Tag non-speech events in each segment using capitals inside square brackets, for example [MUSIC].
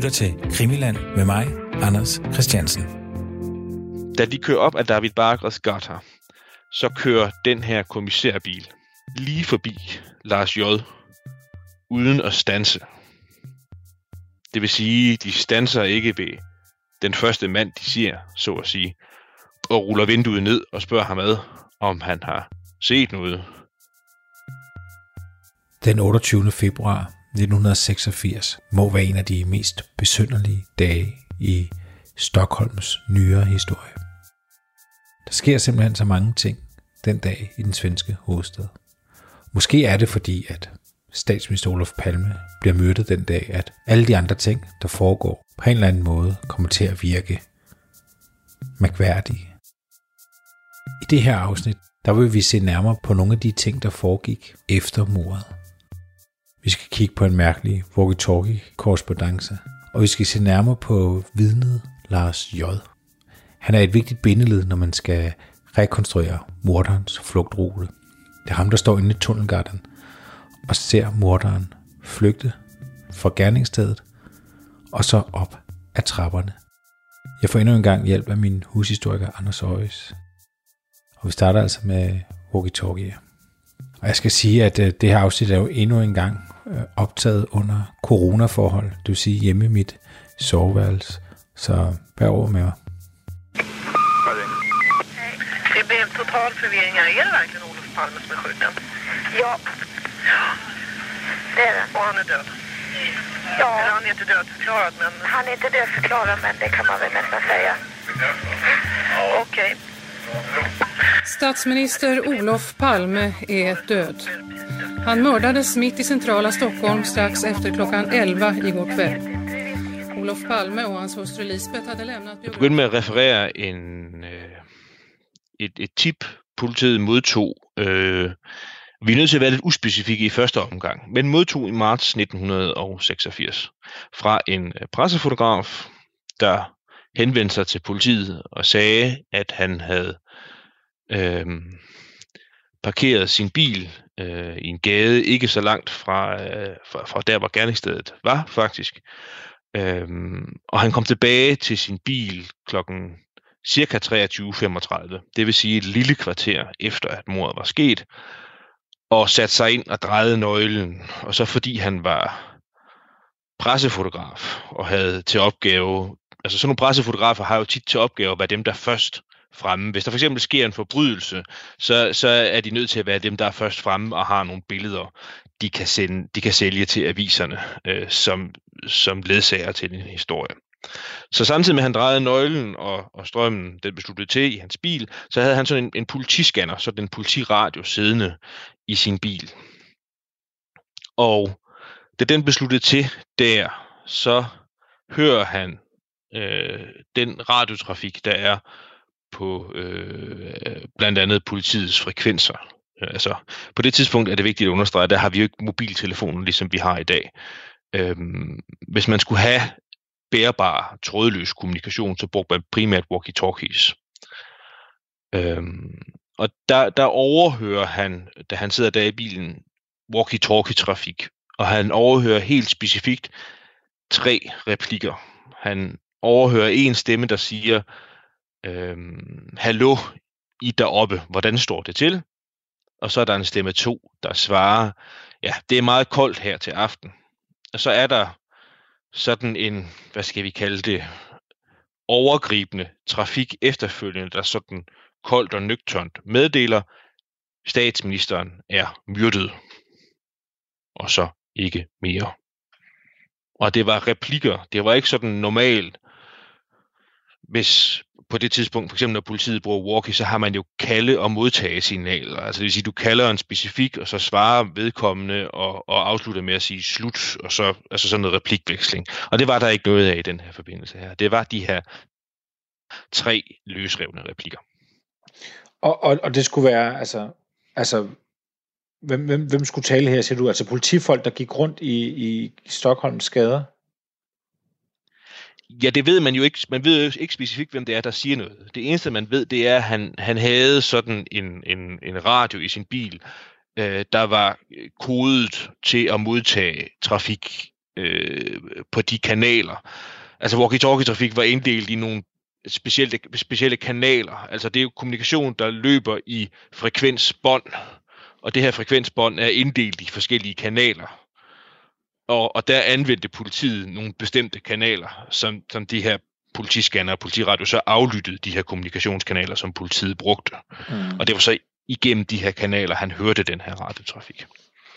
lytter til Krimiland med mig, Anders Christiansen. Da de kører op af David Bargers gata, så kører den her kommissærbil lige forbi Lars J. uden at stanse. Det vil sige, de stanser ikke ved den første mand, de ser, så at sige, og ruller vinduet ned og spørger ham ad, om han har set noget. Den 28. februar 1986 må være en af de mest besynderlige dage i Stockholms nyere historie. Der sker simpelthen så mange ting den dag i den svenske hovedstad. Måske er det fordi, at statsminister Olof Palme bliver myrdet den dag, at alle de andre ting, der foregår, på en eller anden måde kommer til at virke mærkværdige. I det her afsnit, der vil vi se nærmere på nogle af de ting, der foregik efter mordet. Vi skal kigge på en mærkelig walkie-talkie-korrespondence, og vi skal se nærmere på vidnet Lars J. Han er et vigtigt bindeled, når man skal rekonstruere morderens flugtrute. Det er ham, der står inde i tunnelgarden og ser morderen flygte fra gerningsstedet og så op ad trapperne. Jeg får endnu en gang hjælp af min hushistoriker Anders Øjes. Og vi starter altså med walkie-talkie. Og jeg skal sige, at øh, det her afsnit er jo endnu en gang øh, optaget under coronaforhold, det vil sige hjemme i mit soveværelse. Så bær over med mig. Det blev total förvirring. Är det verkligen Olof Palme som är skjuten? Ja. Det är det. Och han är död? Ja, Eller han är inte dödförklarad, men han är inte dödförklarad men det kan man väl nästan säga. okej. Statsminister Olof Palme är död. Han mördades mitt i centrala Stockholm strax efter klockan 11 igår kväll. Olof Palme och hans hustru Lisbeth hade lämnat Jag begyndte med att referera en, øh, et, et tip, politiet modtog. Øh, vi er nødt til at være lidt uspecifikke i første omgang, men modtog i marts 1986 fra en pressfotograf pressefotograf, der henvendte sig til politiet og sagde, at han havde øh, parkeret sin bil øh, i en gade ikke så langt fra, øh, fra, fra der, hvor gerningsstedet var faktisk. Øh, og han kom tilbage til sin bil klokken cirka 23.35, det vil sige et lille kvarter efter, at mordet var sket, og satte sig ind og drejede nøglen. Og så fordi han var pressefotograf og havde til opgave, altså sådan nogle pressefotografer har jo tit til opgave at være dem, der først fremme. Hvis der for eksempel sker en forbrydelse, så, så er de nødt til at være dem, der er først fremme og har nogle billeder, de kan, sende, de kan sælge til aviserne øh, som, som ledsager til en historie. Så samtidig med, at han drejede nøglen, og, og strømmen den besluttede til i hans bil, så havde han sådan en, en politiscanner, sådan en politiradio siddende i sin bil. Og da den besluttede til der, så hører han øh, den radiotrafik, der er på øh, blandt andet politiets frekvenser. Øh, altså, på det tidspunkt er det vigtigt at understrege, at der har vi jo ikke mobiltelefoner, ligesom vi har i dag. Øhm, hvis man skulle have bærbar, trådløs kommunikation, så brugte man primært walkie-talkies. Øhm, og der, der overhører han, da han sidder der i bilen, walkie-talkie-trafik. Og han overhører helt specifikt tre replikker. Han overhører en stemme, der siger, øhm, Hallo, I deroppe, hvordan står det til? Og så er der en stemme 2, der svarer, ja, det er meget koldt her til aften. Og så er der sådan en, hvad skal vi kalde det, overgribende trafik efterfølgende, der sådan koldt og nøgternt meddeler, statsministeren er myrdet. Og så ikke mere. Og det var replikker. Det var ikke sådan normalt, hvis på det tidspunkt, for eksempel når politiet bruger walkie, så har man jo kalde- og modtage signaler. Altså det vil sige, du kalder en specifik, og så svarer vedkommende og, og afslutter med at sige slut, og så altså sådan noget replikveksling. Og det var der ikke noget af i den her forbindelse her. Det var de her tre løsrevne replikker. Og, og, og det skulle være, altså, altså hvem, hvem, hvem skulle tale her, siger du? Altså politifolk, der gik rundt i, i Stockholms gader? Ja, det ved man jo ikke. Man ved jo ikke specifikt, hvem det er, der siger noget. Det eneste, man ved, det er, at han, han havde sådan en, en, en radio i sin bil, øh, der var øh, kodet til at modtage trafik øh, på de kanaler. Altså walkie-talkie-trafik var inddelt i nogle specielle, specielle kanaler. Altså det er jo kommunikation, der løber i frekvensbånd, og det her frekvensbånd er inddelt i forskellige kanaler. Og, og der anvendte politiet nogle bestemte kanaler, som, som de her politiscanner og politiradio så aflyttede de her kommunikationskanaler, som politiet brugte. Mm. Og det var så igennem de her kanaler, han hørte den her radiotrafik.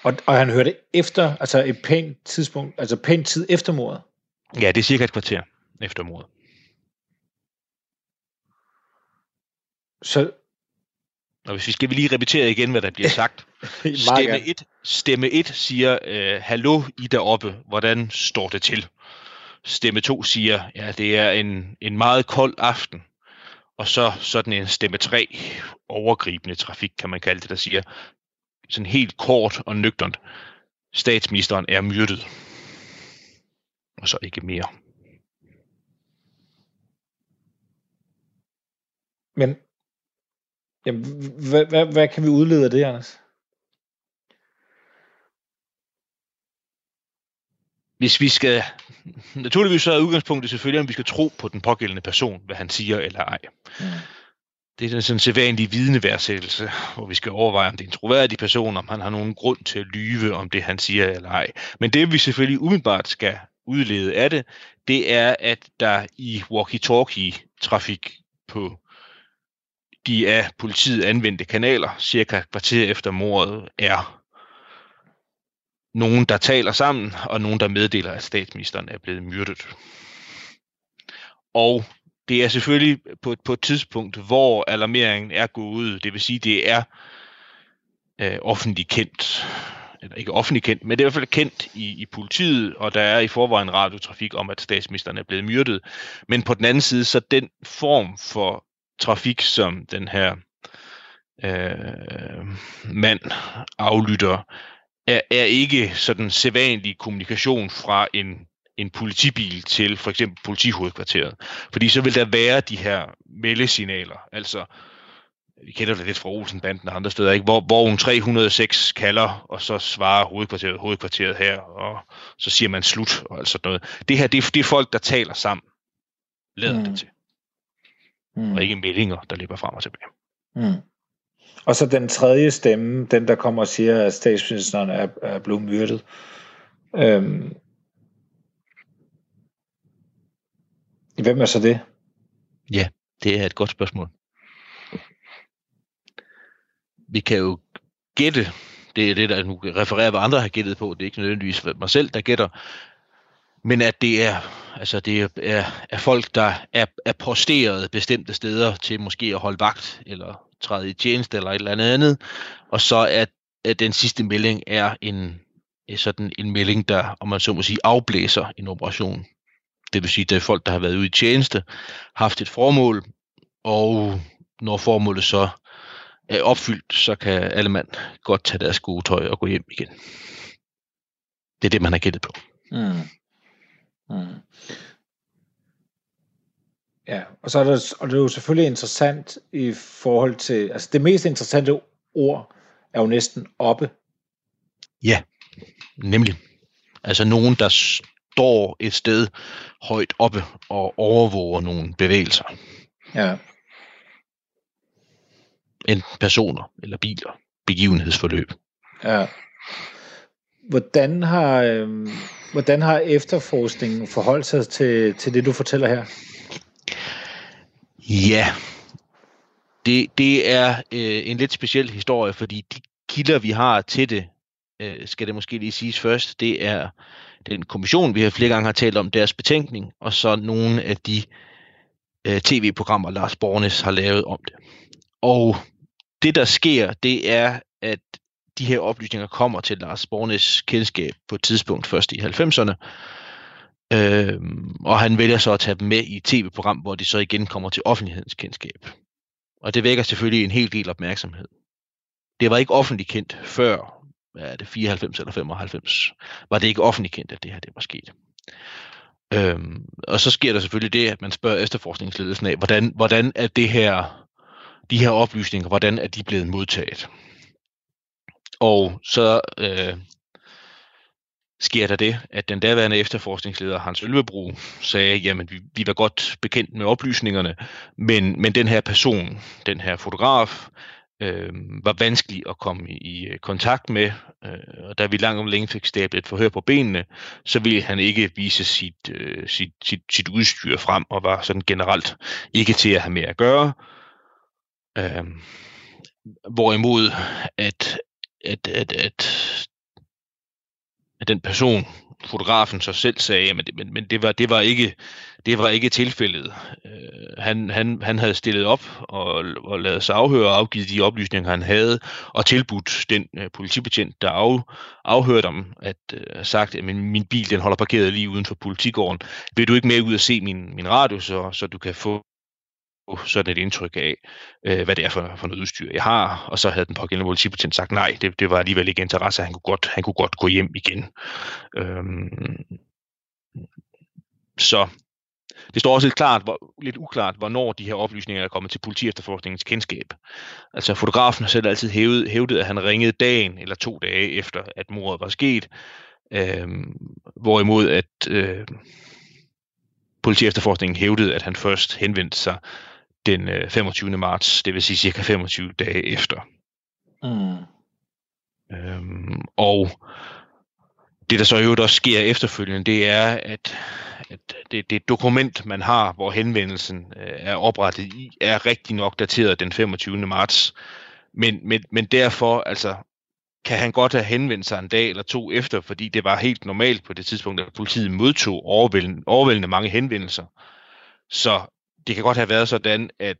Og, og han hørte efter, altså et pænt tidspunkt, altså pænt tid efter mordet? Ja, det er cirka et kvarter efter mordet. Så... Og hvis vi skal vi lige repetere igen, hvad der bliver [LAUGHS] sagt. stemme 1, stemme 1 siger, øh, hallo I deroppe, hvordan står det til? Stemme 2 siger, ja, det er en, en meget kold aften. Og så sådan en stemme 3, overgribende trafik, kan man kalde det, der siger, sådan helt kort og nøgternt, statsministeren er myrdet. Og så ikke mere. Men jamen, hvad, hvad, hvad kan vi udlede af det, Anders? Hvis vi skal... Naturligvis så er udgangspunktet selvfølgelig, om vi skal tro på den pågældende person, hvad han siger eller ej. Mm. Det er sådan en sædvanlig vidneværdsættelse, hvor vi skal overveje, om det er en troværdig person, om han har nogen grund til at lyve om det, han siger eller ej. Men det, vi selvfølgelig umiddelbart skal udlede af det, det er, at der i walkie-talkie-trafik på de af politiet anvendte kanaler, cirka kvarter efter mordet, er nogen, der taler sammen, og nogen, der meddeler, at statsministeren er blevet myrdet. Og det er selvfølgelig på, et, på et tidspunkt, hvor alarmeringen er gået ud. Det vil sige, det er øh, offentligt kendt. Eller ikke offentligt kendt, men det er i hvert fald kendt i, i politiet, og der er i forvejen radiotrafik om, at statsministeren er blevet myrdet. Men på den anden side, så den form for trafik, som den her øh, mand aflytter, er, er ikke sådan sædvanlig kommunikation fra en en politibil til for eksempel politihovedkvarteret. Fordi så vil der være de her meldesignaler, altså vi kender det lidt fra Olsenbanden og andre steder, ikke? Hvor vogn 306 kalder, og så svarer hovedkvarteret, hovedkvarteret her, og så siger man slut, og altså noget. Det her, det er, det er folk, der taler sammen, lader mm. det til. Mm. Og ikke meldinger, der løber frem og tilbage. Mm. Og så den tredje stemme, den der kommer og siger, at statsministeren er, er blevet myrdet. Øhm, Hvem er så det? Ja, det er et godt spørgsmål. Vi kan jo gætte, det er det, der nu refererer, hvad andre har gættet på, det er ikke nødvendigvis mig selv, der gætter, men at det er, altså det er, er folk, der er, er posteret bestemte steder til måske at holde vagt, eller træde i tjeneste, eller et eller andet andet, og så at, at den sidste melding er en, sådan en melding, der, om man så må sige, afblæser en operation. Det vil sige, at det er folk, der har været ude i tjeneste, haft et formål, og når formålet så er opfyldt, så kan alle mand godt tage deres gode tøj og gå hjem igen. Det er det, man har gættet på. Mm. Mm. Ja, og så er det, og det er jo selvfølgelig interessant i forhold til, altså det mest interessante ord er jo næsten oppe. Ja, nemlig. Altså nogen, der står et sted højt oppe og overvåger nogle bevægelser. Ja. En personer eller biler. Begivenhedsforløb. Ja. Hvordan har, øh, hvordan har efterforskningen forholdt sig til, til det, du fortæller her? Ja, det, det er øh, en lidt speciel historie, fordi de kilder, vi har til det, øh, skal det måske lige siges først, det er den kommission, vi har flere gange har talt om, deres betænkning, og så nogle af de øh, tv-programmer, Lars Bornes har lavet om det. Og det, der sker, det er, at de her oplysninger kommer til Lars Bornes kendskab på et tidspunkt først i 90'erne, øh, og han vælger så at tage dem med i et tv-program, hvor de så igen kommer til offentlighedens kendskab. Og det vækker selvfølgelig en hel del opmærksomhed. Det var ikke offentligt kendt før hvad er det, 94 eller 95, var det ikke offentligt kendt, at det her det var sket. Øhm, og så sker der selvfølgelig det, at man spørger efterforskningsledelsen af, hvordan, hvordan er det her, de her oplysninger, hvordan er de blevet modtaget? Og så øh, sker der det, at den daværende efterforskningsleder Hans Ølvebro sagde, jamen vi, vi var godt bekendt med oplysningerne, men, men den her person, den her fotograf, øh, var vanskelig at komme i, i kontakt med, øh, og da vi langt om længe fik stablet et forhør på benene, så ville han ikke vise sit, øh, sit, sit, sit udstyr frem, og var sådan generelt ikke til at have mere at gøre. Øh, hvorimod at, at, at, at at den person, fotografen så selv sagde, men, men, men det, var, det, var ikke, det var ikke tilfældet. Øh, han, han, han havde stillet op og, og lavet sig afhøre og afgivet de oplysninger, han havde, og tilbudt den øh, politibetjent, der af, afhørte ham, at øh, sagt, at min, min bil den holder parkeret lige uden for politigården. Vil du ikke med ud og se min, min radio, så, så du kan få sådan et indtryk af, øh, hvad det er for, for noget udstyr, jeg har. Og så havde den pågældende politibetjent sagt, nej, det, det var alligevel ikke interesse, han kunne godt, han kunne godt gå hjem igen. Øhm, så det står også lidt, klart, hvor, lidt uklart, hvornår de her oplysninger er kommet til politi efterforskningens kendskab. Altså fotografen har selv altid hævet, hævdet, at han ringede dagen eller to dage efter, at mordet var sket. Øhm, hvorimod at øh, politi efterforskningen hævdede, at han først henvendte sig den 25. Øh, marts, det vil sige cirka 25 dage efter. Mm. Øhm, og det, der så i øvrigt også sker efterfølgende, det er, at, at det, det dokument, man har, hvor henvendelsen øh, er oprettet i, er rigtig nok dateret den 25. marts. Men, men, men derfor, altså, kan han godt have henvendt sig en dag eller to efter, fordi det var helt normalt på det tidspunkt, at politiet modtog overvældende, overvældende mange henvendelser. Så det kan godt have været sådan, at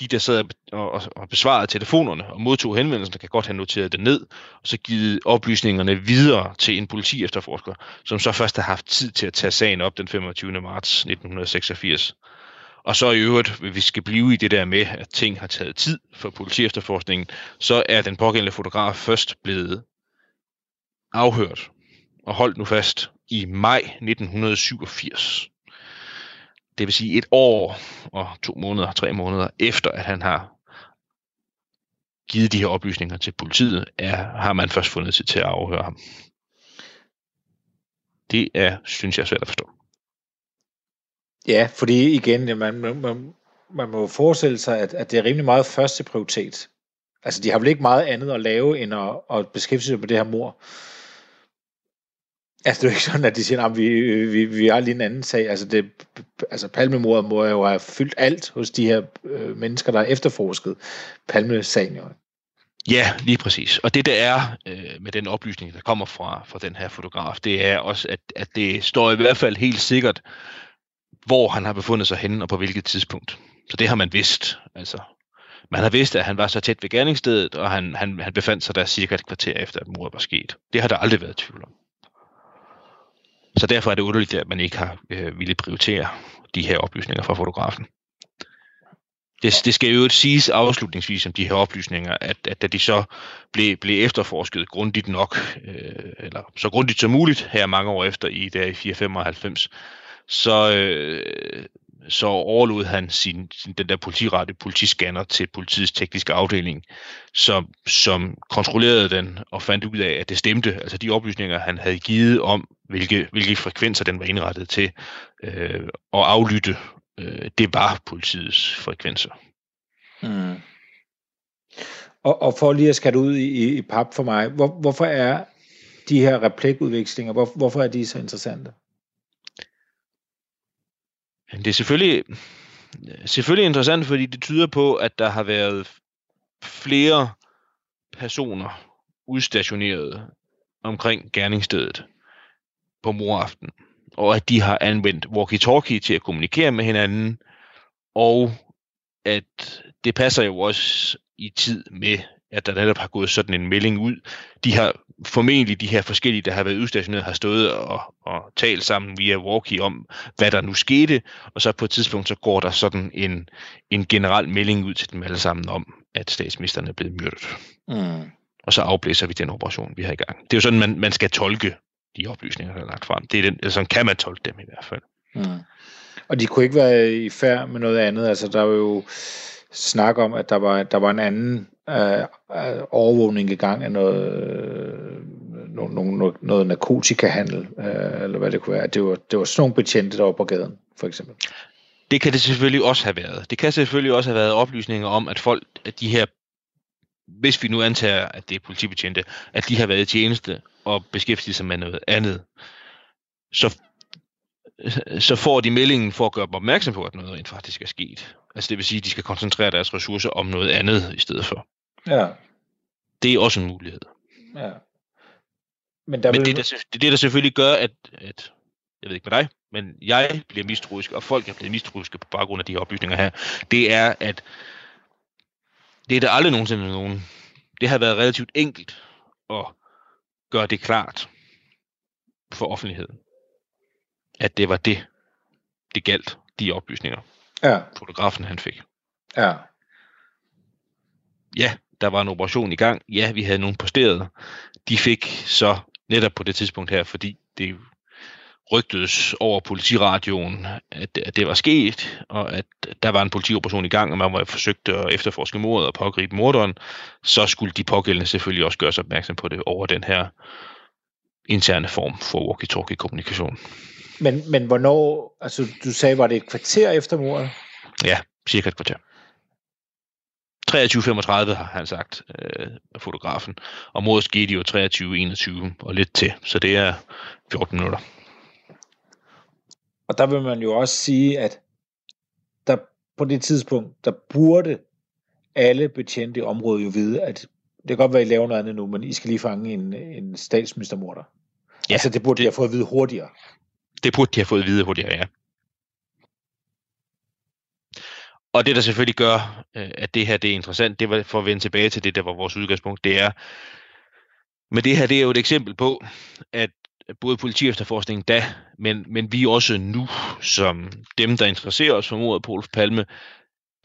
de, der sad og, og, besvarede telefonerne og modtog henvendelserne, kan godt have noteret det ned, og så givet oplysningerne videre til en politi efterforsker, som så først har haft tid til at tage sagen op den 25. marts 1986. Og så i øvrigt, hvis vi skal blive i det der med, at ting har taget tid for politi efterforskningen, så er den pågældende fotograf først blevet afhørt og holdt nu fast i maj 1987. Det vil sige et år og to måneder, tre måneder efter, at han har givet de her oplysninger til politiet, er, har man først fundet sig til at afhøre ham. Det er, synes jeg, svært at forstå. Ja, fordi igen, man, man, man må forestille sig, at, at det er rimelig meget første prioritet. Altså, de har vel ikke meget andet at lave, end at, at beskæftige sig med det her mor. Altså, det er jo ikke sådan, at de siger, at vi, vi, vi har lige en anden sag. Altså, det, altså palmemordet må jo have fyldt alt hos de her øh, mennesker, der har efterforsket palmesagen. Jo. Ja, lige præcis. Og det der er øh, med den oplysning, der kommer fra, fra den her fotograf, det er også, at, at det står i hvert fald helt sikkert, hvor han har befundet sig henne og på hvilket tidspunkt. Så det har man vidst. Altså, man har vidst, at han var så tæt ved gerningsstedet, og han, han, han befandt sig der cirka et kvarter efter, at mordet var sket. Det har der aldrig været tvivl om. Så derfor er det underligt, at man ikke har øh, ville prioritere de her oplysninger fra fotografen. Det, det skal jo siges afslutningsvis om de her oplysninger, at, at da de så blev, blev efterforsket grundigt nok, øh, eller så grundigt som muligt her mange år efter i der i 495, så, øh, så overlod han sin, sin, den der politirette politiscanner til politiets tekniske afdeling, som, som kontrollerede den og fandt ud af, at det stemte. Altså de oplysninger, han havde givet om, hvilke, hvilke frekvenser den var indrettet til øh, at aflytte, øh, det var politiets frekvenser. Mm. Og, og for lige at skære ud i, i pap for mig, hvor, hvorfor er de her replikudvekslinger, hvor, hvorfor er de så interessante? Det er selvfølgelig, selvfølgelig interessant, fordi det tyder på, at der har været flere personer udstationeret omkring gerningsstedet på moraften, og at de har anvendt walkie-talkie til at kommunikere med hinanden, og at det passer jo også i tid med, at der netop har gået sådan en melding ud. De har formentlig de her forskellige, der har været udstationeret, har stået og, og talt sammen via walkie om, hvad der nu skete, og så på et tidspunkt, så går der sådan en, en generel melding ud til dem alle sammen om, at statsministeren er blevet myrdet. Mm. Og så afblæser vi den operation, vi har i gang. Det er jo sådan, man, man skal tolke de oplysninger, der er lagt frem. Det er den, altså, sådan kan man tolke dem i hvert fald. Mm. Og de kunne ikke være i færd med noget andet. Altså, der var jo snak om, at der var, der var en anden øh, overvågning i gang af noget, øh, no, no, noget narkotikahandel, øh, eller hvad det kunne være. Det var, det var sådan nogle betjente, der var på gaden, for eksempel. Det kan det selvfølgelig også have været. Det kan selvfølgelig også have været oplysninger om, at folk, at de her, hvis vi nu antager, at det er politibetjente, at de har været i tjeneste og beskæftiget sig med noget andet, så, så får de meldingen for at gøre dem opmærksom på, at noget rent faktisk er sket. Altså det vil sige, at de skal koncentrere deres ressourcer om noget andet i stedet for. Ja, Det er også en mulighed. ja. Men der Men vil... det, der, er det, der selvfølgelig gør, at, at, jeg ved ikke med dig, men jeg bliver mistroisk, og folk er blevet mistroiske på baggrund af de her oplysninger her, det er, at det er der aldrig nogensinde nogen. Det har været relativt enkelt at gøre det klart for offentligheden, at det var det, det galt, de oplysninger, Ja, fotografen han fik. ja, Ja, der var en operation i gang. Ja, vi havde nogen posteret. De fik så netop på det tidspunkt her, fordi det rygtedes over politiradioen, at, at det var sket, og at der var en politioperation i gang, og man var forsøgt at efterforske mordet og pågribe morderen, så skulle de pågældende selvfølgelig også gøre sig opmærksom på det over den her interne form for walkie-talkie-kommunikation. Men, men hvornår, altså du sagde, var det et kvarter efter mordet? Ja, cirka et kvarter. 23.35 har han sagt, øh, fotografen. Og mordet skete jo 23.21 og lidt til, så det er 14 minutter. Og der vil man jo også sige, at der på det tidspunkt, der burde alle betjente i området jo vide, at det kan godt være, at I laver noget andet nu, men I skal lige fange en, en statsministermorder. Ja, altså det burde de have fået at vide hurtigere. Det burde de have fået at vide hurtigere, ja. Og det, der selvfølgelig gør, øh, at det her det er interessant, det var for at vende tilbage til det, der var vores udgangspunkt, det er, men det her det er jo et eksempel på, at både politi efterforskningen da, men, men vi også nu, som dem, der interesserer os for mordet på Olof Palme,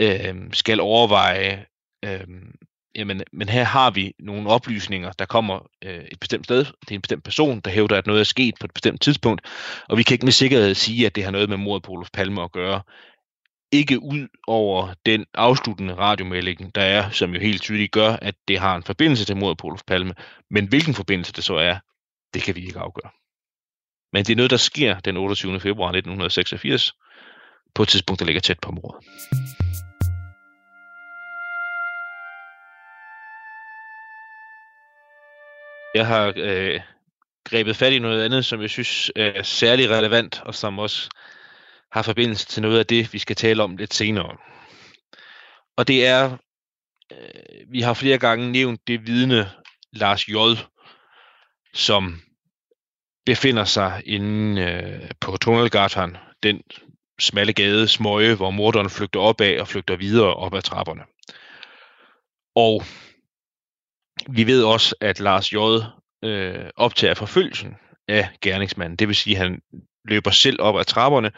øh, skal overveje, øh, jamen, men her har vi nogle oplysninger, der kommer øh, et bestemt sted, det er en bestemt person, der hævder, at noget er sket på et bestemt tidspunkt, og vi kan ikke med sikkerhed sige, at det har noget med mordet på Olof Palme at gøre. Ikke ud over den afsluttende radiomelding, der er, som jo helt tydeligt gør, at det har en forbindelse til mordet på Olof Palme. Men hvilken forbindelse det så er, det kan vi ikke afgøre. Men det er noget, der sker den 28. februar 1986, på et tidspunkt, der ligger tæt på mordet. Jeg har øh, grebet fat i noget andet, som jeg synes er særlig relevant, og som også har forbindelse til noget af det, vi skal tale om lidt senere. Og det er, øh, vi har flere gange nævnt det vidne Lars J., som befinder sig inde øh, på Tunnelgatan, den smalle gade Smøge, hvor morderen flygter opad og flygter videre op ad trapperne. Og vi ved også, at Lars J. Øh, optager forfølgelsen af gerningsmanden. Det vil sige, at han løber selv op ad trapperne,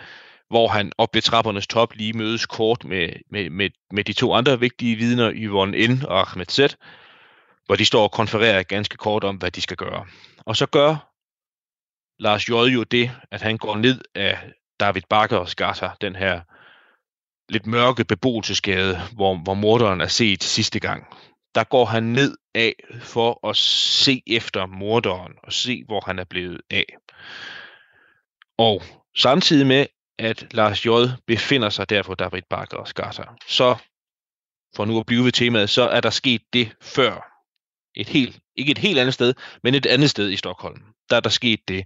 hvor han op ved trappernes top lige mødes kort med, med, med, med de to andre vigtige vidner, Yvonne N. og Ahmed Z., hvor de står og konfererer ganske kort om, hvad de skal gøre. Og så gør Lars J. jo det, at han går ned af David Bakker og Skatter, den her lidt mørke beboelsesgade, hvor, hvor morderen er set sidste gang. Der går han ned af for at se efter morderen og se, hvor han er blevet af. Og samtidig med, at Lars J. befinder sig der på David og gata, så for nu at blive ved temaet, så er der sket det før. Et helt, ikke et helt andet sted, men et andet sted i Stockholm. Der er der sket det,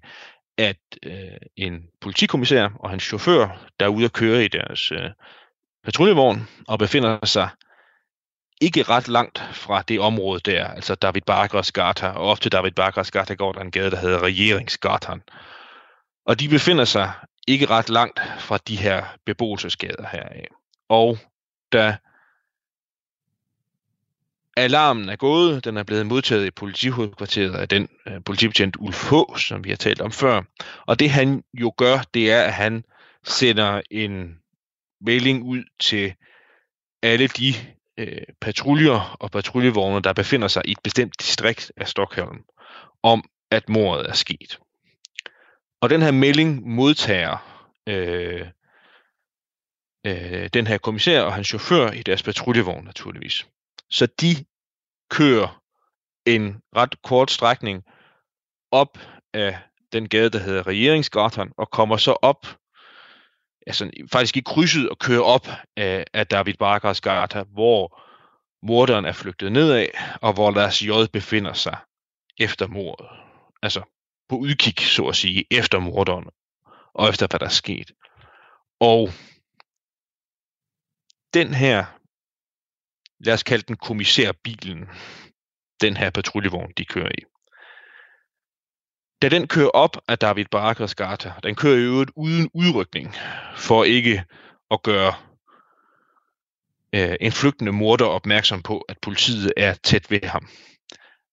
at øh, en politikommissær og hans chauffør, der er ude at køre i deres øh, patruljevogn og befinder sig ikke ret langt fra det område der, altså David Barkers gata, og op til David Barkers gata går der en gade, der hedder Regeringsgatan. Og de befinder sig ikke ret langt fra de her beboelsesgader her. Og da alarmen er gået, den er blevet modtaget i politihovedkvarteret af den øh, politibetjent Ulf H., som vi har talt om før. Og det han jo gør, det er, at han sender en melding ud til alle de øh, patruljer og patruljevogne, der befinder sig i et bestemt distrikt af Stockholm, om at mordet er sket. Og den her melding modtager øh, øh, den her kommissær og hans chauffør i deres patruljevogn naturligvis. Så de kører en ret kort strækning op af den gade, der hedder Regeringsgatan, og kommer så op, altså faktisk i krydset og kører op af, af David Barkers gata, hvor morderen er flygtet nedad, og hvor Lars J. befinder sig efter mordet. Altså på udkig, så at sige, efter morderen, og efter hvad der er sket. Og den her, lad os kalde den kommissærbilen, den her patruljevogn, de kører i. Da den kører op af David Barkers gata, den kører i øvrigt uden udrykning, for ikke at gøre øh, en flygtende morder opmærksom på, at politiet er tæt ved ham.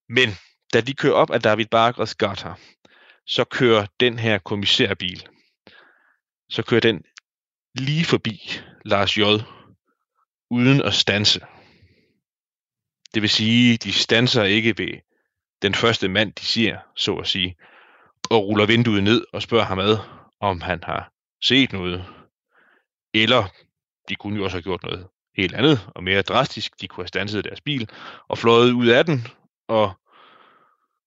Men da de kører op af David Barkers gata, så kører den her kommissærbil, så kører den lige forbi Lars J. uden at stanse. Det vil sige, de stanser ikke ved den første mand, de siger, så at sige, og ruller vinduet ned og spørger ham ad, om han har set noget. Eller de kunne jo også have gjort noget helt andet og mere drastisk. De kunne have stanset deres bil og fløjet ud af den og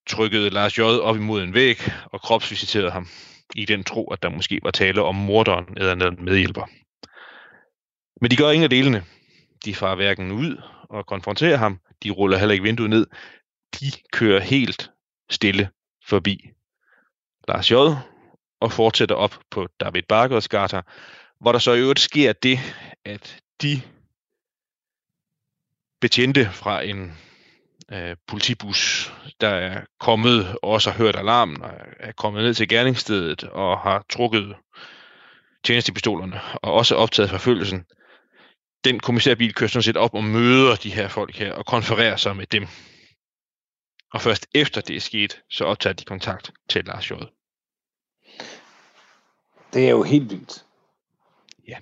trykkede Lars J. op imod en væg og kropsvisiterede ham i den tro, at der måske var tale om morderen eller en medhjælper. Men de gør ingen af delene. De farer hverken ud og konfronterer ham. De ruller heller ikke vinduet ned. De kører helt stille forbi Lars J. og fortsætter op på David Barkers gata, hvor der så i øvrigt sker det, at de betjente fra en øh, politibus, der er kommet og også har hørt alarmen, og er kommet ned til gerningsstedet og har trukket tjenestepistolerne og også optaget forfølgelsen. Den kommissærbil kører sådan set op og møder de her folk her og konfererer sig med dem. Og først efter det er sket, så optager de kontakt til Lars J. Det er jo helt vildt. Ja.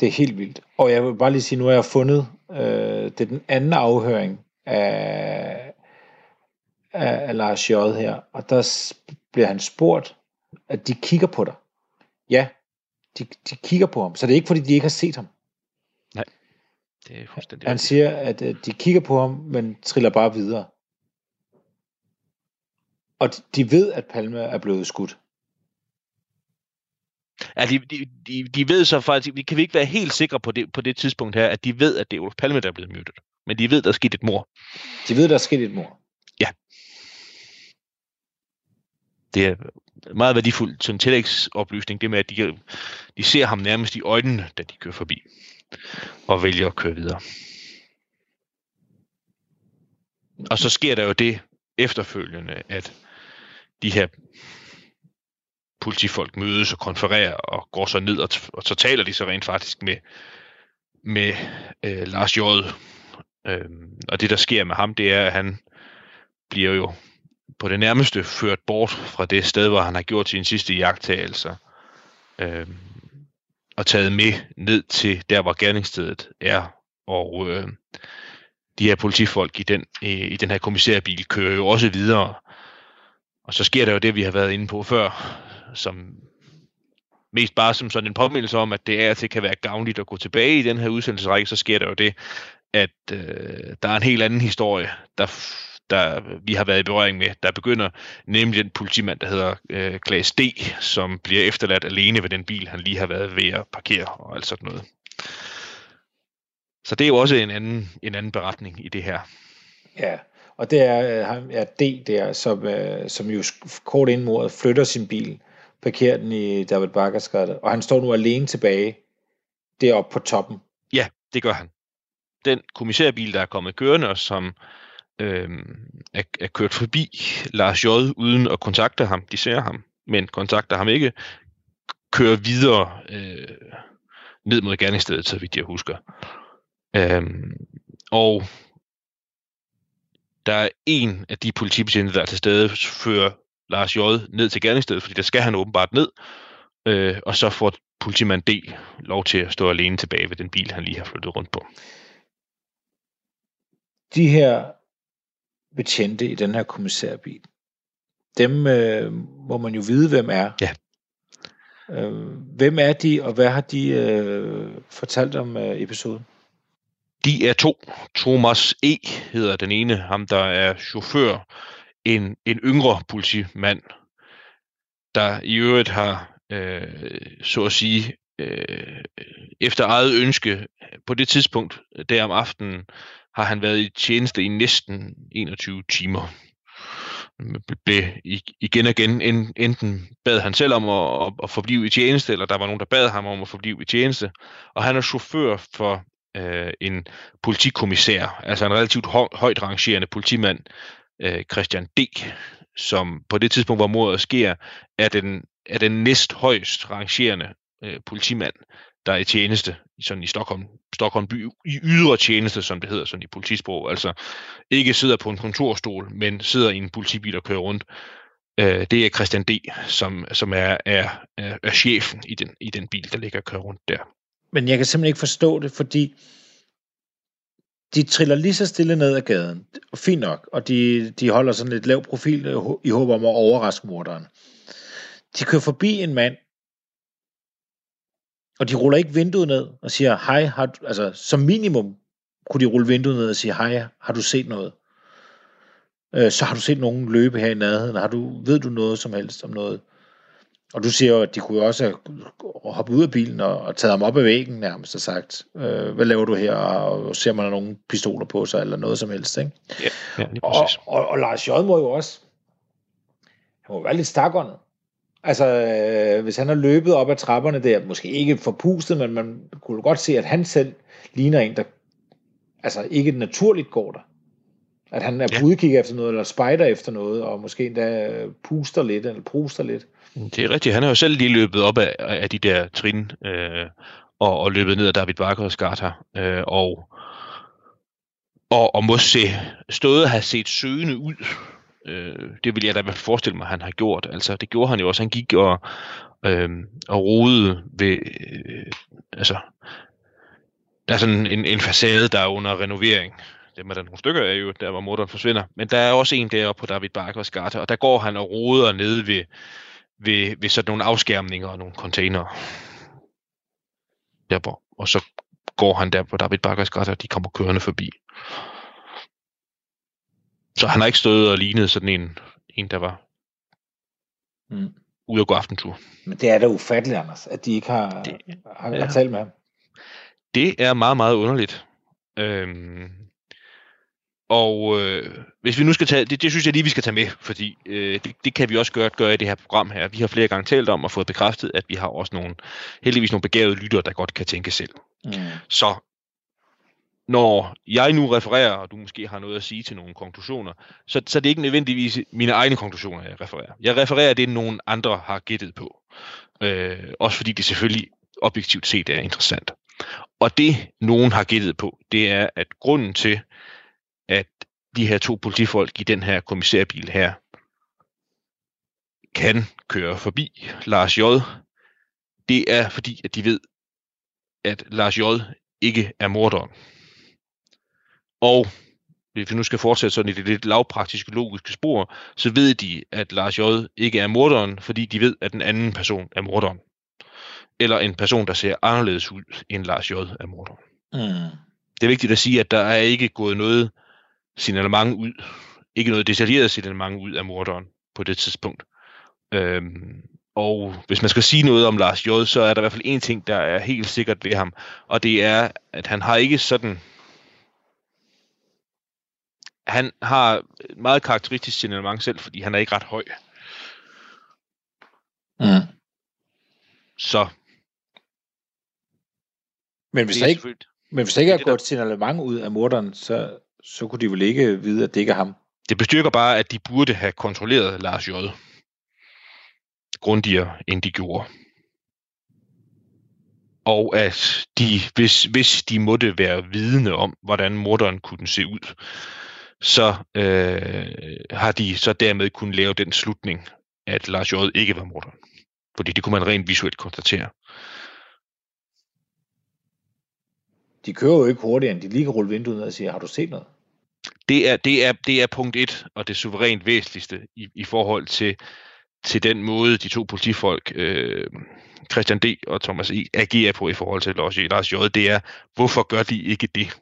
Det er helt vildt. Og jeg vil bare lige sige, nu har jeg fundet, øh, det er den anden afhøring af, af, af Lars J. her, og der bliver han spurgt, at de kigger på dig. Ja, de, de kigger på ham, så det er ikke fordi, de ikke har set ham. Det er fuldstændig Han siger, at øh, de kigger på ham, men triller bare videre. Og de, de ved, at Palme er blevet skudt. Ja, de, de, de, ved så faktisk, vi kan vi ikke være helt sikre på det, på det tidspunkt her, at de ved, at det er Olof Palme, der er blevet myrdet. Men de ved, der er sket et mor. De ved, der er sket et mord. Det er meget værdifuldt sådan en tillægsoplysning, det med, at de, de ser ham nærmest i øjnene, da de kører forbi, og vælger at køre videre. Og så sker der jo det efterfølgende, at de her politifolk mødes og konfererer og går så ned, og, t- og så taler de så rent faktisk med, med øh, Lars J. Øhm, og det, der sker med ham, det er, at han bliver jo på det nærmeste ført bort fra det sted, hvor han har gjort sine sidste jagttagelser, øhm, og taget med ned til der, hvor gerningsstedet er. Og øh, de her politifolk i den, i, i den her kommissærbil kører jo også videre. Og så sker der jo det, vi har været inde på før, som mest bare som sådan en påmindelse om, at det er til kan være gavnligt at gå tilbage i den her udsendelsesrække, så sker der jo det, at øh, der er en helt anden historie, der, der vi har været i berøring med, der begynder, nemlig den politimand, der hedder øh, Klaas D., som bliver efterladt alene ved den bil, han lige har været ved at parkere og alt sådan noget. Så det er jo også en anden, en anden beretning i det her. Ja, og det er, øh, ham- ja, D der, som, øh, som jo kort inden mordet flytter sin bil, parkerer den i David Bakkers gade, og han står nu alene tilbage deroppe på toppen. Ja, det gør han. Den kommissærbil, der er kommet kørende, og som øh, er, er kørt forbi Lars J. uden at kontakte ham, de ser ham, men kontakter ham ikke, kører videre øh, ned mod gerningsstedet, så vidt jeg husker. Øh, og der er en af de politibetjente, der er til stede, fører Lars J. ned til gerningsstedet, fordi der skal han åbenbart ned, øh, og så får politimand D lov til at stå alene tilbage ved den bil, han lige har flyttet rundt på. De her betjente i den her kommissærbil, dem øh, må man jo vide, hvem er. Ja. Øh, hvem er de, og hvad har de øh, fortalt om øh, episoden? De er to. Thomas E. hedder den ene, ham der er chauffør en, en yngre politimand, der i øvrigt har, øh, så at sige, øh, efter eget ønske, på det tidspunkt, der om aftenen, har han været i tjeneste i næsten 21 timer. Blev igen og igen, enten bad han selv om at, at forblive i tjeneste, eller der var nogen, der bad ham om at forblive i tjeneste. Og han er chauffør for øh, en politikommissær, altså en relativt højt rangerende politimand, øh, Christian D., som på det tidspunkt, hvor mordet sker, er den, er den næst højst rangerende øh, politimand, der er i tjeneste sådan i Stockholm, Stockholm by, i ydre tjeneste, som det hedder sådan i politisprog. Altså ikke sidder på en kontorstol, men sidder i en politibil og kører rundt. Øh, det er Christian D., som, som er, er, er, er chefen i den, i den bil, der ligger og kører rundt der. Men jeg kan simpelthen ikke forstå det, fordi de triller lige så stille ned ad gaden. Fint nok. Og de, de holder sådan lidt lav profil i håb om at overraske morderen. De kører forbi en mand, og de ruller ikke vinduet ned og siger, hej, har du, altså som minimum kunne de rulle vinduet ned og sige, hej, har du set noget? Øh, så har du set nogen løbe her i nærheden? Har du, ved du noget som helst om noget? Og du siger jo, at de kunne også have hoppet ud af bilen og, og taget ham op ad væggen nærmest og sagt, øh, hvad laver du her, og ser man nogle pistoler på sig, eller noget som helst, ikke? Ja, ja og, og, og Lars J. må jo også, han må være lidt stakåndet. Altså, øh, hvis han har løbet op ad trapperne der, måske ikke forpustet, men man kunne godt se, at han selv ligner en, der altså ikke naturligt går der. At han er på ja. udkig efter noget, eller spejder efter noget, og måske endda puster lidt, eller pruster lidt. Det er rigtigt. Han har jo selv lige løbet op af, af de der trin, øh, og, og løbet ned af David Bakker og Skarta. øh, og, og, og må se, stået og have set søgende ud. Øh, det vil jeg da forestille mig, han har gjort. Altså, det gjorde han jo også. Han gik og, øh, og rodede ved, øh, altså, der er sådan en, en facade, der er under renovering. Dem er der nogle stykker af jo, der hvor motoren forsvinder. Men der er også en deroppe på David Barker og Skarta, og der går han og roder nede ved, ved, ved sådan nogle afskærmninger og nogle container. Der, og så går han der på David Bakkers græs, og de kommer kørende forbi. Så han har ikke stået og lignet sådan en, en der var mm. ude at gå aftentur. Men det er da ufatteligt, Anders, at de ikke har, det, har, ja. har talt med ham. Det er meget, meget underligt. Øhm, og øh, hvis vi nu skal tage, det, det synes jeg lige, vi skal tage med, fordi øh, det, det kan vi også gøre, gøre i det her program her. Vi har flere gange talt om og fået bekræftet, at vi har også nogle, heldigvis nogle begavede lyttere, der godt kan tænke selv. Mm. Så når jeg nu refererer, og du måske har noget at sige til nogle konklusioner, så, så det er ikke nødvendigvis mine egne konklusioner, jeg refererer. Jeg refererer det, nogen andre har gættet på. Øh, også fordi det selvfølgelig objektivt set er interessant. Og det, nogen har gættet på, det er, at grunden til, de her to politifolk i den her kommissærbil her kan køre forbi Lars J. Det er fordi, at de ved, at Lars J. ikke er morderen. Og hvis vi nu skal fortsætte sådan i det lidt lavpraktiske logiske spor, så ved de, at Lars J. ikke er morderen, fordi de ved, at den anden person er morderen. Eller en person, der ser anderledes ud, end Lars J. er morderen. Mm. Det er vigtigt at sige, at der er ikke gået noget signalement ud, ikke noget detaljeret signalement ud af morderen på det tidspunkt. Øhm, og hvis man skal sige noget om Lars J., så er der i hvert fald en ting, der er helt sikkert ved ham, og det er, at han har ikke sådan... Han har meget karakteristisk signalement selv, fordi han er ikke ret høj. Mm. Så. Men hvis, der ikke, men hvis der ikke er gået signalement ud af morderen, så, så kunne de vel ikke vide, at det ikke er ham. Det bestyrker bare, at de burde have kontrolleret Lars J. grundigere, end de gjorde. Og at de, hvis, hvis de måtte være vidne om, hvordan morderen kunne se ud, så øh, har de så dermed kunnet lave den slutning, at Lars J. ikke var morderen. Fordi det kunne man rent visuelt konstatere. De kører jo ikke hurtigere, end de lige kan rulle vinduet ned og sige, har du set noget? Det er, det er, det er punkt et, og det suverænt væsentligste i, i forhold til, til den måde, de to politifolk, øh, Christian D. og Thomas E. agerer på i forhold til Lars J. Lars J. Det er, hvorfor gør de ikke det?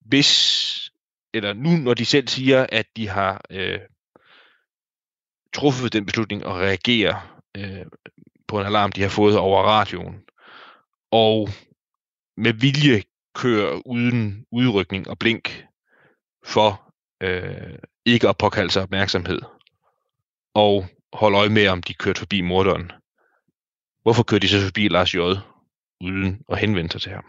Hvis eller nu når de selv siger, at de har øh, truffet den beslutning at reagere øh, på en alarm, de har fået over radioen, og med vilje kører uden udrykning og blink for øh, ikke at påkalde sig opmærksomhed, og holde øje med, om de kørte forbi morderen. Hvorfor kørte de så forbi Lars J. uden at henvende sig til ham?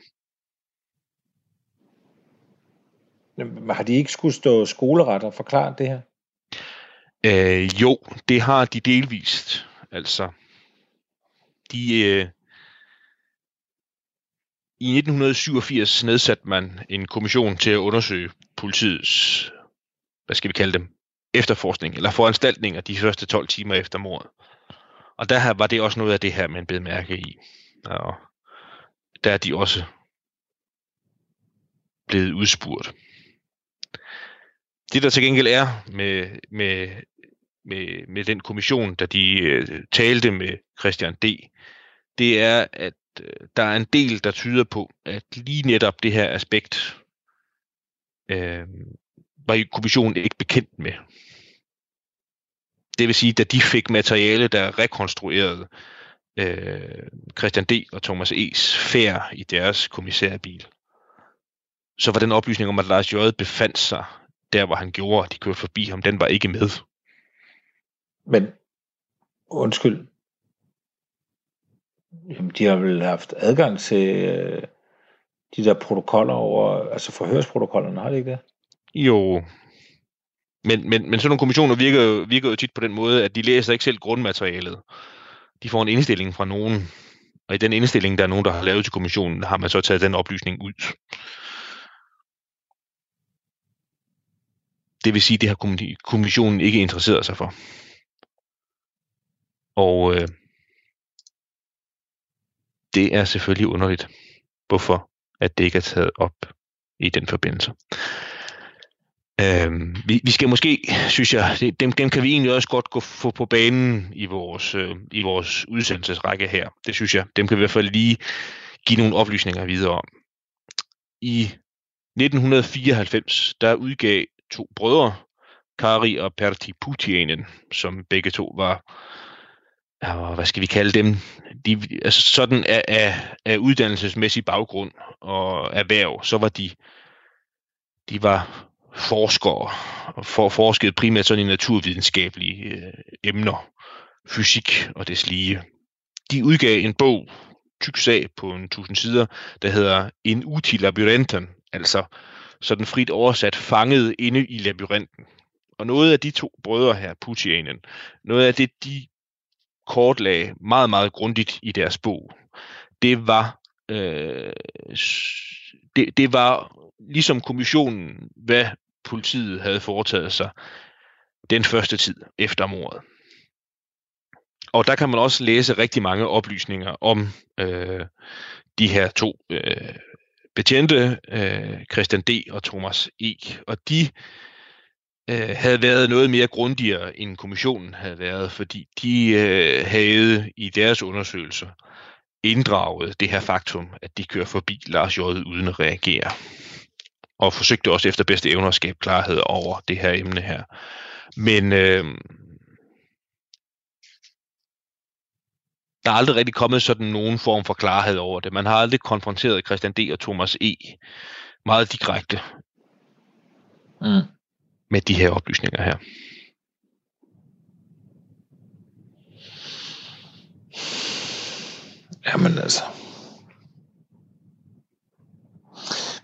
Men har de ikke skulle stå skoleret og forklare det her? Øh, jo, det har de delvist. Altså, de, øh, i 1987 nedsatte man en kommission til at undersøge politiets, hvad skal vi kalde dem, efterforskning eller foranstaltninger de første 12 timer efter mordet. Og der var det også noget af det her, man blev mærke i. Og der er de også blevet udspurgt. Det der til gengæld er med, med, med, med den kommission, da de øh, talte med Christian D., det er, at Øh, der er en del, der tyder på, at lige netop det her aspekt øh, var kommissionen ikke bekendt med. Det vil sige, da de fik materiale, der rekonstruerede øh, Christian D. og Thomas E.'s færd i deres kommissærbil, så var den oplysning om, at Lars J. befandt sig der, hvor han gjorde, at de kørte forbi ham, den var ikke med. Men, undskyld, Jamen, de har vel haft adgang til øh, de der protokoller over, altså forhørsprotokollerne, har de ikke det? Jo, men, men, men sådan nogle kommissioner virker virker jo tit på den måde, at de læser ikke selv grundmaterialet. De får en indstilling fra nogen, og i den indstilling, der er nogen, der har lavet til kommissionen, har man så taget den oplysning ud. Det vil sige, det har kommissionen ikke interesseret sig for. Og øh, det er selvfølgelig underligt, hvorfor at det ikke er taget op i den forbindelse. Øhm, vi, vi skal måske, synes jeg, dem, dem kan vi egentlig også godt gå, få på banen i vores, øh, i vores udsendelsesrække her. Det synes jeg. Dem kan vi i hvert fald lige give nogle oplysninger videre om. I 1994, der udgav to brødre, Kari og Pertti Putianen, som begge to var og hvad skal vi kalde dem, de, altså sådan af, af, af uddannelsesmæssig baggrund og erhverv, så var de, de var forskere og for, forskede primært sådan i naturvidenskabelige øh, emner, fysik og deslige. De udgav en bog, tyk sag på en tusind sider, der hedder En uti labyrinten, altså sådan frit oversat fanget inde i labyrinten. Og noget af de to brødre her, Putianen, noget af det, de kortlagde meget, meget grundigt i deres bog, det var, øh, det, det var ligesom kommissionen, hvad politiet havde foretaget sig den første tid efter mordet. Og der kan man også læse rigtig mange oplysninger om øh, de her to øh, betjente, øh, Christian D. og Thomas E. Og de øh, havde været noget mere grundigere, end kommissionen havde været, fordi de øh, havde i deres undersøgelser inddraget det her faktum, at de kører forbi Lars J. uden at reagere. Og forsøgte også efter bedste evner at skabe klarhed over det her emne her. Men øh, der er aldrig rigtig kommet sådan nogen form for klarhed over det. Man har aldrig konfronteret Christian D. og Thomas E. meget direkte. Mm med de her oplysninger her. Jamen altså.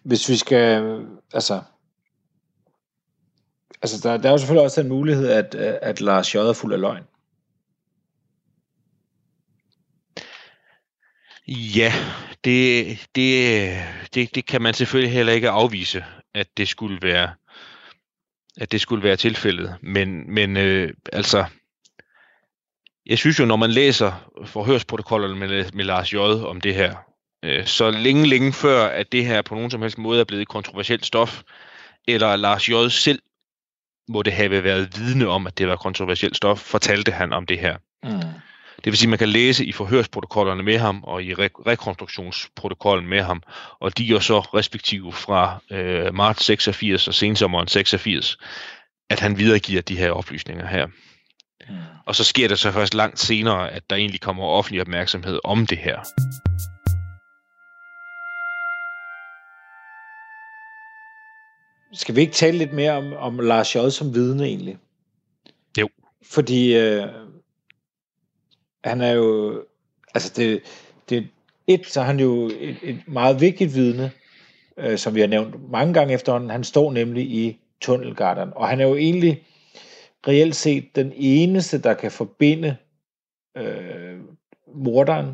Hvis vi skal, altså, altså der, der er jo selvfølgelig også den mulighed, at, at Lars J. er fuld af løgn. Ja, det, det, det, det kan man selvfølgelig heller ikke afvise, at det skulle være at det skulle være tilfældet. Men, men øh, altså, jeg synes jo, når man læser forhørsprotokollerne med, med Lars J. om det her, øh, så længe, længe før, at det her på nogen som helst måde er blevet kontroversielt stof, eller Lars J. selv måtte have været vidne om, at det var kontroversielt stof, fortalte han om det her. Mm. Det vil sige, at man kan læse i forhørsprotokollerne med ham og i re- rekonstruktionsprotokollen med ham, og de er så respektive fra øh, marts 86 og sensommeren 86, at han videregiver de her oplysninger her. Og så sker det så først langt senere, at der egentlig kommer offentlig opmærksomhed om det her. Skal vi ikke tale lidt mere om, om Lars J. som vidne egentlig? Jo. Fordi øh, han er jo, altså det, det et, så er han jo et, et meget vigtigt vidne, øh, som vi har nævnt mange gange efterhånden. Han står nemlig i tunnelgarderen, og han er jo egentlig reelt set den eneste, der kan forbinde øh, morderen,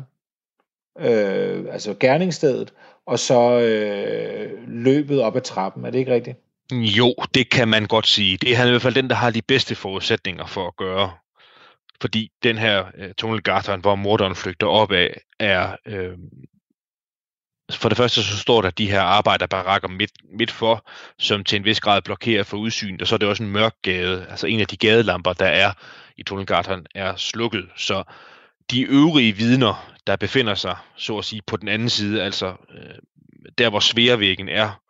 øh, altså gerningsstedet, og så øh, løbet op ad trappen. Er det ikke rigtigt? Jo, det kan man godt sige. Det er han i hvert fald den, der har de bedste forudsætninger for at gøre. Fordi den her øh, tunnelgarteren, hvor morderen flygter op af, er... Øh, for det første så står der de her arbejderbarakker midt, midt for, som til en vis grad blokerer for udsyn, og så er det også en mørk gade. Altså en af de gadelamper, der er i tunnelgarteren, er slukket. Så de øvrige vidner, der befinder sig, så at sige, på den anden side, altså øh, der hvor sværvæggen er,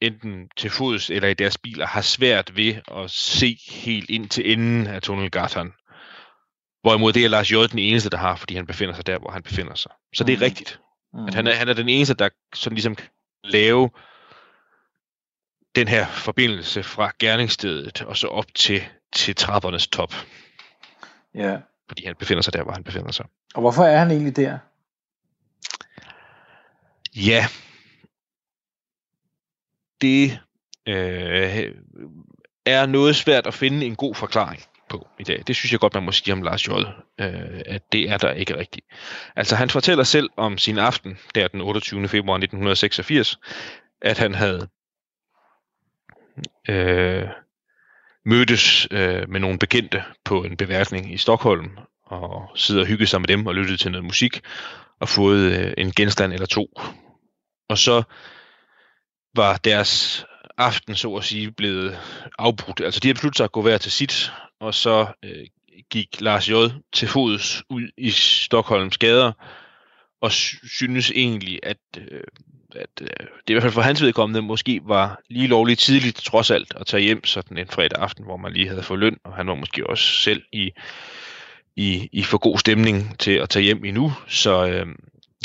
enten til fods eller i deres biler, har svært ved at se helt ind til enden af tunnelgarteren. Hvorimod det er Lars J. den eneste, der har, fordi han befinder sig der, hvor han befinder sig. Så det er Mhm. rigtigt, at han er, han er den eneste, der sådan ligesom kan lave den her forbindelse fra gerningsstedet og så op til, til trappernes top, Ja. fordi han befinder sig der, hvor han befinder sig. Og hvorfor er han egentlig der? Ja, det øh, er noget svært at finde en god forklaring på i dag. Det synes jeg godt, man må sige om Lars J., øh, at det er der ikke rigtigt. Altså han fortæller selv om sin aften, der den 28. februar 1986, at han havde øh, mødtes øh, med nogle bekendte på en beværkning i Stockholm, og sidder og hygget sig med dem og lyttet til noget musik, og fået øh, en genstand eller to. Og så var deres aften, så at sige, blevet afbrudt. Altså de har besluttet sig at gå hver til sit, og så øh, gik Lars J. til fods ud i Stockholms gader, og synes egentlig, at, øh, at øh, det i hvert fald for hans vedkommende måske var lige lovligt tidligt, trods alt, at tage hjem sådan en fredag aften, hvor man lige havde fået løn, og han var måske også selv i, i, i for god stemning til at tage hjem endnu. Så øh,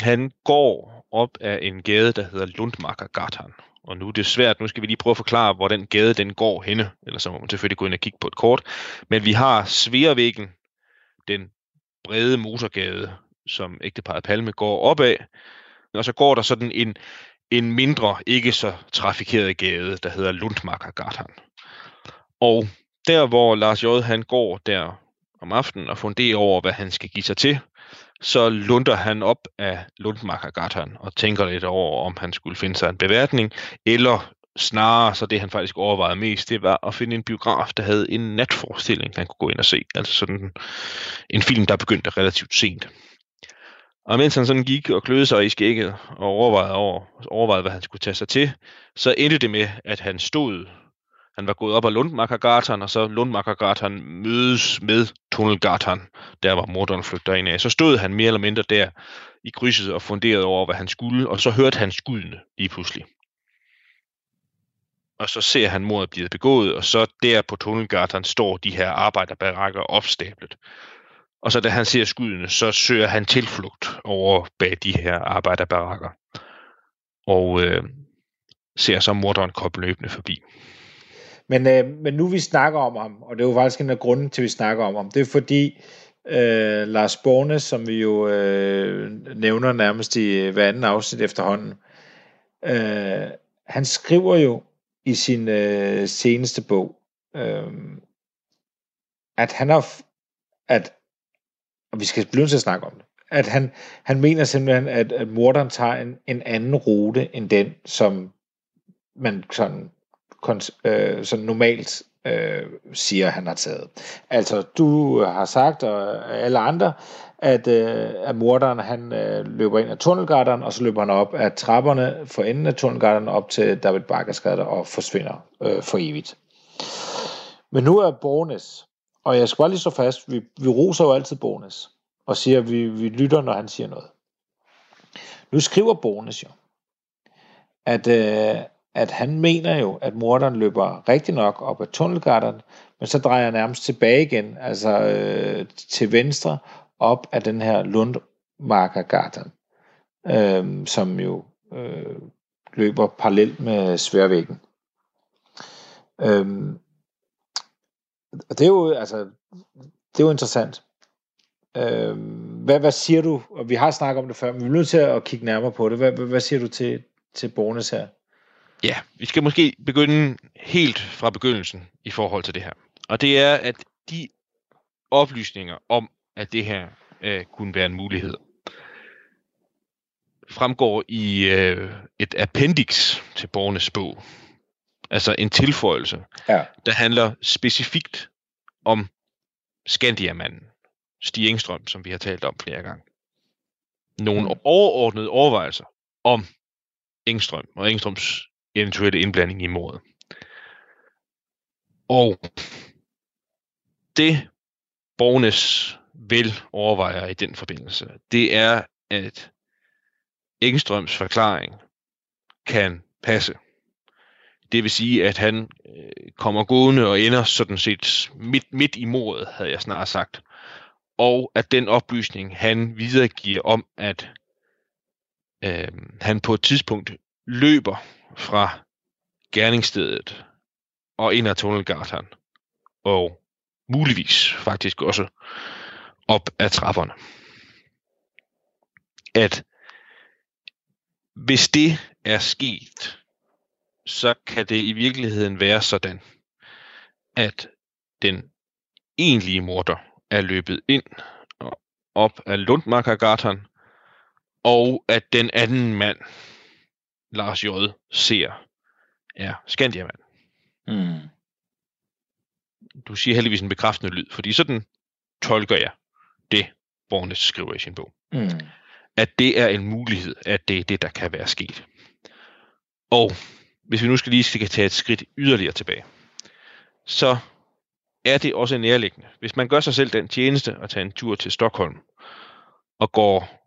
han går op af en gade, der hedder Lundmarkergatan. Og nu er det svært, nu skal vi lige prøve at forklare, hvor den gade den går henne. eller så må man selvfølgelig gå ind og kigge på et kort. Men vi har Sveavæggen, den brede motorgade, som ægteparet Palme går op af. Og så går der sådan en, en mindre, ikke så trafikeret gade, der hedder Lundmarkergatan. Og der, hvor Lars J. han går der om aftenen og funderer over, hvad han skal give sig til, så lunder han op af Lundmarkergatan og tænker lidt over, om han skulle finde sig en beværtning, eller snarere, så det han faktisk overvejede mest, det var at finde en biograf, der havde en natforestilling, han kunne gå ind og se. Altså sådan en film, der begyndte relativt sent. Og mens han sådan gik og kløede sig i skægget og overvejede, over, overvejede, hvad han skulle tage sig til, så endte det med, at han stod han var gået op ad Lundmarkergatan, og så Lundmarkergatan mødes med Tunnelgatan, der var morderen flygter ind af. Så stod han mere eller mindre der i krydset og funderede over, hvad han skulle, og så hørte han skuddene lige pludselig. Og så ser han mordet blive begået, og så der på Tunnelgatan står de her arbejderbarakker opstablet. Og så da han ser skuddene, så søger han tilflugt over bag de her arbejderbarakker. Og øh, ser så morderen komme løbende forbi. Men, øh, men nu vi snakker om ham, og det er jo faktisk en af grunden til, at vi snakker om ham, det er fordi øh, Lars Borne, som vi jo øh, nævner nærmest i øh, hver anden afsnit efterhånden, øh, han skriver jo i sin øh, seneste bog, øh, at han har, at, og vi skal blive til at snakke om det, at han, han mener simpelthen, at, at morderen tager en, en anden rute, end den, som man sådan øh, sådan normalt øh, siger, han har taget. Altså, du har sagt, og alle andre, at, øh, at morderen han øh, løber ind af tunnelgarderen, og så løber han op af trapperne for enden af tunnelgarderen op til David Bakkers og forsvinder øh, for evigt. Men nu er Bornes, og jeg skal bare lige så fast, vi, vi roser jo altid Bornes. og siger, at vi, vi lytter, når han siger noget. Nu skriver Bornes jo, at, øh, at han mener jo, at morderen løber rigtig nok op ad tunnelgatteren, men så drejer han nærmest tilbage igen, altså øh, til venstre, op ad den her Lundmarkergatteren, øh, som jo øh, løber parallelt med sværvæggen. Øhm, og det er jo, altså, det er jo interessant. Øhm, hvad, hvad siger du, og vi har snakket om det før, men vi er nødt til at kigge nærmere på det. Hvad, hvad, hvad siger du til, til Bornes her? Ja, vi skal måske begynde helt fra begyndelsen i forhold til det her. Og det er, at de oplysninger om, at det her øh, kunne være en mulighed, fremgår i øh, et appendix til Bornes bog. Altså en tilføjelse, Ja. der handler specifikt om Skandiamanden, Stig Engstrøm, som vi har talt om flere gange. Nogle Mm. overordnede overvejelser om Engstrøm og Engstrøms eventuelle indblanding i mordet. Og det Bornes vil overvejer i den forbindelse, det er, at Engstrøms forklaring kan passe. Det vil sige, at han øh, kommer gående og ender sådan set midt, midt i mordet, havde jeg snart sagt. Og at den oplysning, han videregiver om, at øh, han på et tidspunkt løber fra gerningsstedet og ind ad tunnelgatan, og muligvis faktisk også op ad trapperne. At hvis det er sket, så kan det i virkeligheden være sådan, at den egentlige morder er løbet ind og op ad Lundmarkergatan, og at den anden mand, Lars J., ser, er Skandiamand. Mm. Du siger heldigvis en bekræftende lyd, fordi sådan tolker jeg det, Bornes skriver i sin bog. Mm. At det er en mulighed, at det er det, der kan være sket. Og hvis vi nu skal lige skal tage et skridt yderligere tilbage, så er det også nærliggende. Hvis man gør sig selv den tjeneste at tage en tur til Stockholm og går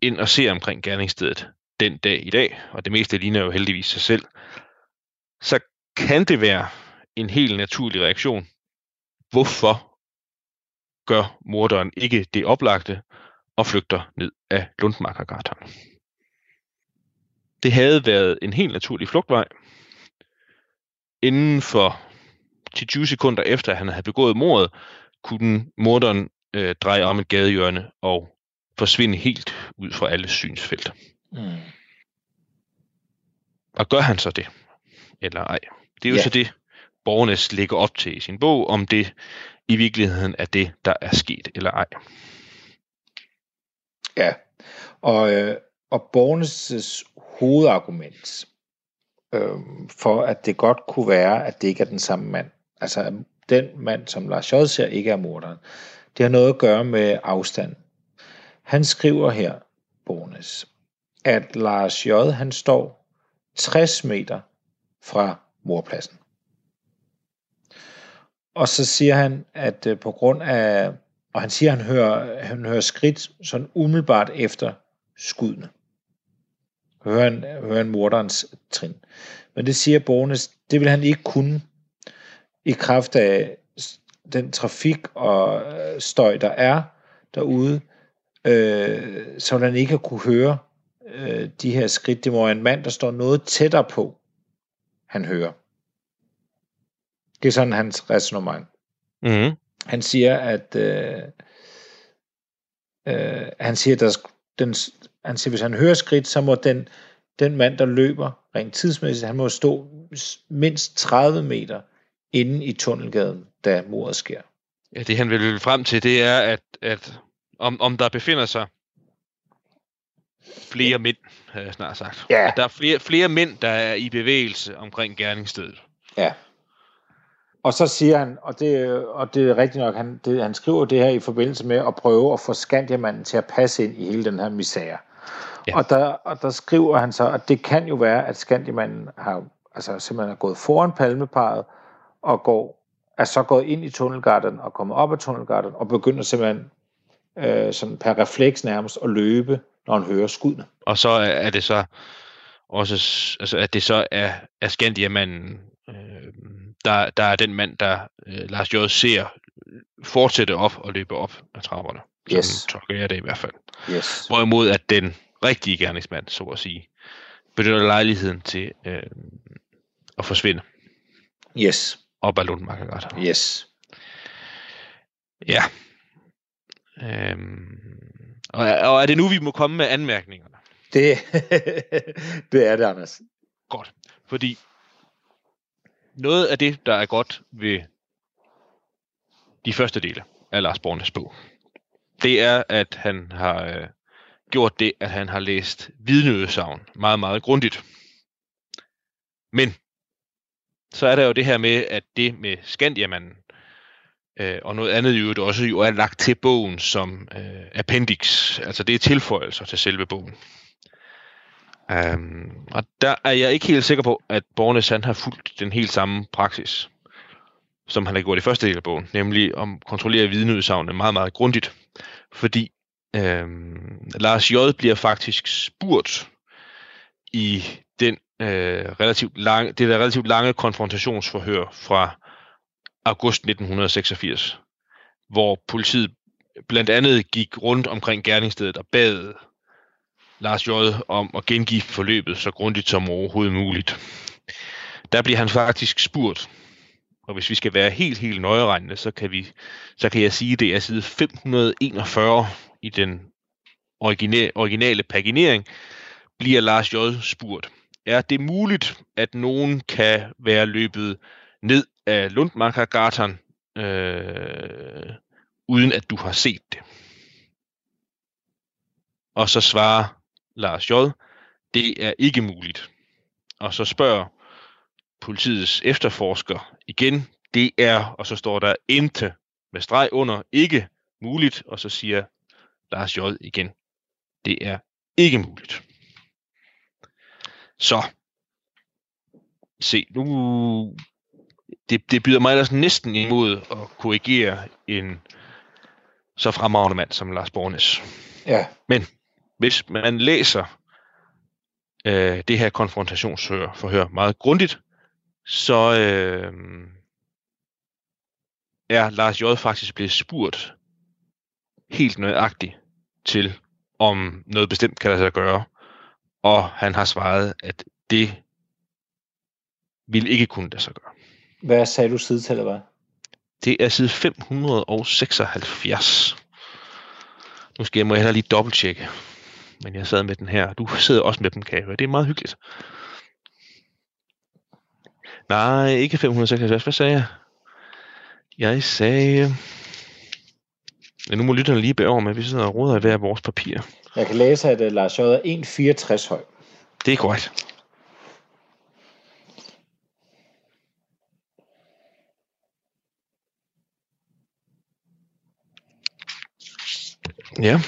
ind og ser omkring gerningsstedet den dag i dag, og det meste ligner jo heldigvis sig selv, så kan det være en helt naturlig reaktion. Hvorfor gør morderen ikke det oplagte og flygter ned af Lundmarkergatan? Det havde været en helt naturlig flugtvej. Inden for 10-20 sekunder efter, at han havde begået mordet, kunne morderen øh, dreje om et gadehjørne og forsvinde helt ud fra alle synsfelt. Mm. Og gør han så det? Eller ej? Det er jo Ja. så det, Borgernes lægger op til i sin bog, om det i virkeligheden er det, der er sket eller ej. Ja, og, øh, og Bornes' hovedargument øh, for, at det godt kunne være, at det ikke er den samme mand, altså den mand, som Lars J. ser, ikke er morderen, det har noget at gøre med afstand. Han skriver her, Bornes, at Lars J. han står 60 meter fra morpladsen. Og så siger han, at øh, på grund af, og han siger, at han hører, han hører skridt sådan umiddelbart efter skuddene. Hører han, hører han morderens trin. Men det siger Bornes, det vil han ikke kunne i kraft af den trafik og øh, støj, der er derude, øh, så vil han ikke kunne høre øh, de her skridt. Det må være en mand, der står noget tættere på, han hører. Det er sådan hans resonemang. Mm-hmm. Han siger, at øh, øh, han siger, at der, den, han siger, hvis han hører skridt, så må den, den mand, der løber rent tidsmæssigt, han må stå mindst 30 meter inde i tunnelgaden, da mordet sker. Ja, det han vil frem til, det er, at, at om, om der befinder sig flere mænd, havde jeg snart sagt. Ja. At der er flere, flere mænd, der er i bevægelse omkring gerningsstedet. Ja. Og så siger han, og det, og det er rigtigt nok, han, det, han skriver det her i forbindelse med at prøve at få Skandiamanden til at passe ind i hele den her misære. Ja. Og, der, og der skriver han så, at det kan jo være, at Skandiamanden har, altså simpelthen er gået foran palmeparet og går er så gået ind i tunnelgarden og kommet op af tunnelgarden og begynder simpelthen øh, sådan per refleks nærmest at løbe, når han hører skuddene. Og så er det så også, altså at det så er, er Scandia-manden, øh, der, der er den mand, der øh, Lars J. ser fortsætte op og løbe op ad trapperne. Sådan Yes. tolker jeg det i hvert fald. Yes. Hvorimod at den rigtige gerningsmand, så at sige, benytter lejligheden til øh, at forsvinde Yes. op ad Lundmarkergata. Yes. Ja. Øhm, og, er- og er det nu, vi må komme med anmærkningerne? Det, [LAUGHS] det er det, Anders. Godt. Fordi noget af det, der er godt ved de første dele af Lars Bornes bog, det er, at han har øh, gjort det, at han har læst vidneudsagn meget, meget grundigt. Men så er der jo det her med, at det med Skandiamanden, øh, og noget andet jo også jo er lagt til bogen som øh, appendix, altså det er tilføjelser til selve bogen. Um, og der er jeg ikke helt sikker på, at Bornes han har fulgt den helt samme praksis, som han har gjort i første del af bogen, nemlig om kontrollere vidneudsagnene meget, meget grundigt. Fordi øhm, Lars J. bliver faktisk spurgt i den øh, relativt lange, det der relativt lange konfrontationsforhør fra august 1986, hvor politiet blandt andet gik rundt omkring gerningsstedet og bad Lars J. om at gengive forløbet så grundigt som overhovedet muligt. Der bliver han faktisk spurgt, og hvis vi skal være helt, helt nøjeregnende, så kan, vi, så kan jeg sige, at det er side 541 i den originale, originale paginering, bliver Lars J. spurgt. Er det muligt, at nogen kan være løbet ned af Lundmarkergatan, øh, uden at du har set det? Og så svarer Lars J. Det er ikke muligt. Og så spørger politiets efterforsker igen. Det er, og så står der inte med streg under, ikke muligt. Og så siger Lars J. igen. Det er ikke muligt. Så. Se, nu... Det, det byder mig ellers næsten imod at korrigere en så fremragende mand som Lars Bornes Ja. hvis man læser øh, det her konfrontationsforhør forhør meget grundigt, så øh, er Lars J. faktisk blevet spurgt helt nøjagtigt til, om noget bestemt kan lade sig gøre, og han har svaret, at det vil ikke kunne lade sig gøre. Hvad sagde du sidetallet var? Det er side 576. Nu skal jeg må jeg hellere lige dobbelttjekke. Men jeg sad med den her. Du sidder også med den, kan jeg høre. Det er meget hyggeligt. Nej, ikke 576. Hvad sagde jeg? Jeg sagde... Ja, nu må lytterne lige bære over med, vi sidder og roder i hver vores papir. Jeg kan læse, at uh, Lars J. er 1,64 høj. Det er korrekt. Ja.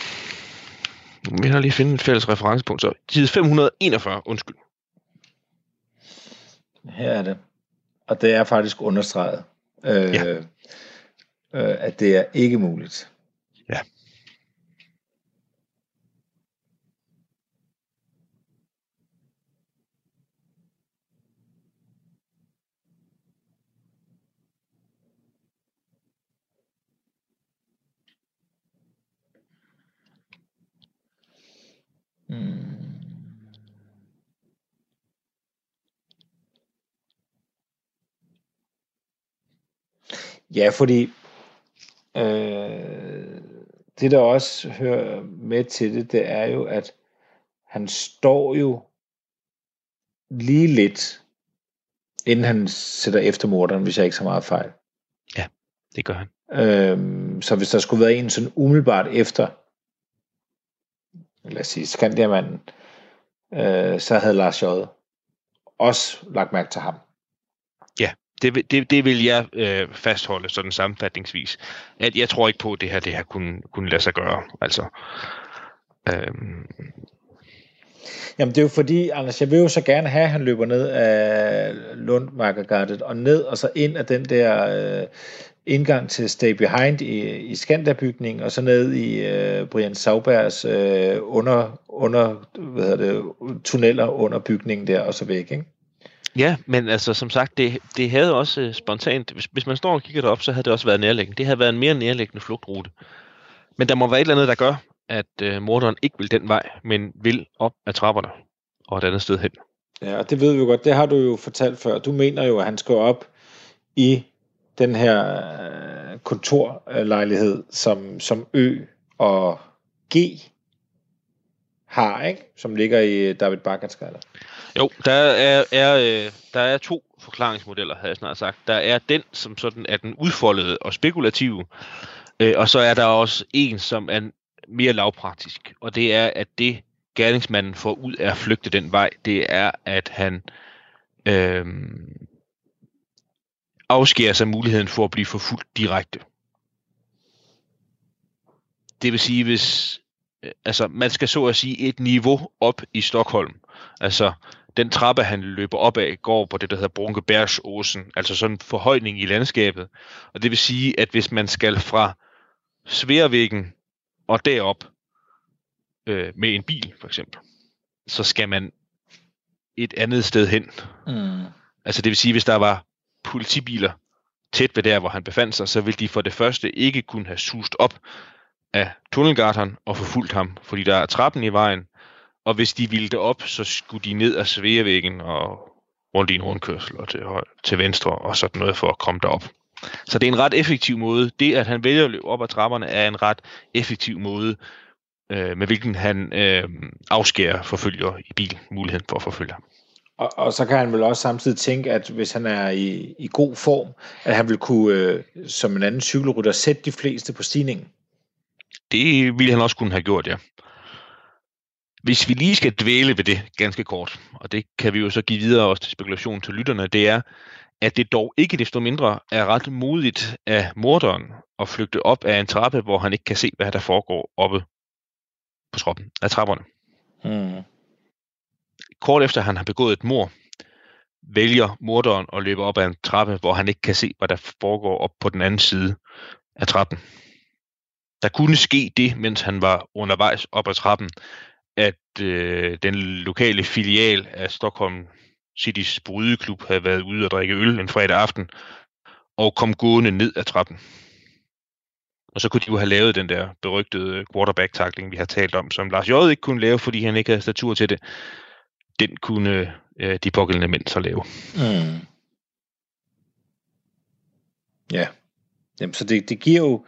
Må jeg lige finde et fælles referencepunkt. Så side 541, undskyld. Her er det. Og det er faktisk understreget, øh, Ja. øh, at det er ikke muligt. Ja. Hmm. Ja, fordi øh, det, der også hører med til det, det er jo, at han står jo lige lidt, inden han sætter efter morderen, hvis jeg ikke så meget fejl. Det gør han. Øhm, så hvis der skulle være en sådan umiddelbart efter, lad os sige, Skandiamanden, øh, så havde Lars J. også lagt mærke til ham. Ja, Det, det, det vil jeg øh, fastholde sådan sammenfatningsvis. At jeg tror ikke på, at det her, det her kunne, kunne lade sig gøre. Altså, øhm, Jamen det er jo fordi, Anders, jeg vil jo så gerne have, at han løber ned af Lundmarkergardet og ned og så ind af den der øh, indgang til Stay Behind i, i Skanderbygningen og så ned i øh, Brian Saubergs øh, under, under hvad hedder det, tunneller under bygningen der og så væk, ikke? Ja, men altså som sagt, det, det havde også øh, spontant, hvis, hvis man står og kigger derop, så havde det også været nærliggende. Det havde været en mere nærliggende flugtrute. Men der må være et eller andet, der gør, at øh, morderen ikke vil den vej, men vil op ad trapperne og et andet sted hen. Ja, og det ved vi jo godt. Det har du jo fortalt før. Du mener jo, at han skal op i den her øh, kontorlejlighed, som, som Ø og G har, ikke? Som ligger i David Bakkensgade. Jo, der er, er, øh, der er to forklaringsmodeller, havde jeg snart sagt. Der er den, som sådan er den udfoldede og spekulative, øh, og så er der også en, som er mere lavpraktisk, og det er, at det gerningsmanden får ud af at flygte den vej, det er, at han øh, afskærer sig muligheden for at blive forfulgt direkte. Det vil sige, hvis øh, altså, man skal så at sige et niveau op i Stockholm. Altså, den trappe, han løber op af, går på det, der hedder Brunkebergsåsen, altså sådan en forhøjning i landskabet. Og det vil sige, at hvis man skal fra Sværvæggen og derop øh, med en bil, for eksempel, så skal man et andet sted hen. Mm. Altså det vil sige, hvis der var politibiler tæt ved der, hvor han befandt sig, så ville de for det første ikke kunne have sust op af tunnelgarteren og forfulgt ham, fordi der er trappen i vejen, og hvis de ville det op, så skulle de ned ad Sveavæggen og rundt i en rundkørsel og til, til venstre og sådan noget for at komme derop. Så det er en ret effektiv måde. Det, at han vælger at løbe op ad trapperne, er en ret effektiv måde, øh, med hvilken han øh, afskærer forfølger i bil muligheden for at forfølge ham. Og, og så kan han vel også samtidig tænke, at hvis han er i, i god form, at han vil kunne, øh, som en anden cykelrytter, sætte de fleste på stigningen. Det ville han også kunne have gjort, ja. Hvis vi lige skal dvæle ved det ganske kort, og det kan vi jo så give videre også til spekulation til lytterne, det er, at det dog ikke desto mindre er ret modigt af morderen at flygte op af en trappe, hvor han ikke kan se, hvad der foregår oppe på trappen af trapperne. Mm. Kort efter han har begået et mor, vælger morderen at løbe op ad en trappe, hvor han ikke kan se, hvad der foregår op på den anden side af trappen. Der kunne ske det, mens han var undervejs op ad trappen, at øh, den lokale filial af Stockholm Citys brydeklub havde været ude og drikke øl en fredag aften, og kom gående ned ad trappen. Og så kunne de jo have lavet den der berygtede øh, quarterback-takling, vi har talt om, som Lars J. ikke kunne lave, fordi han ikke havde statur til det. Den kunne øh, de pågældende mænd så lave. Mm. Ja. Jamen, så det, det giver jo...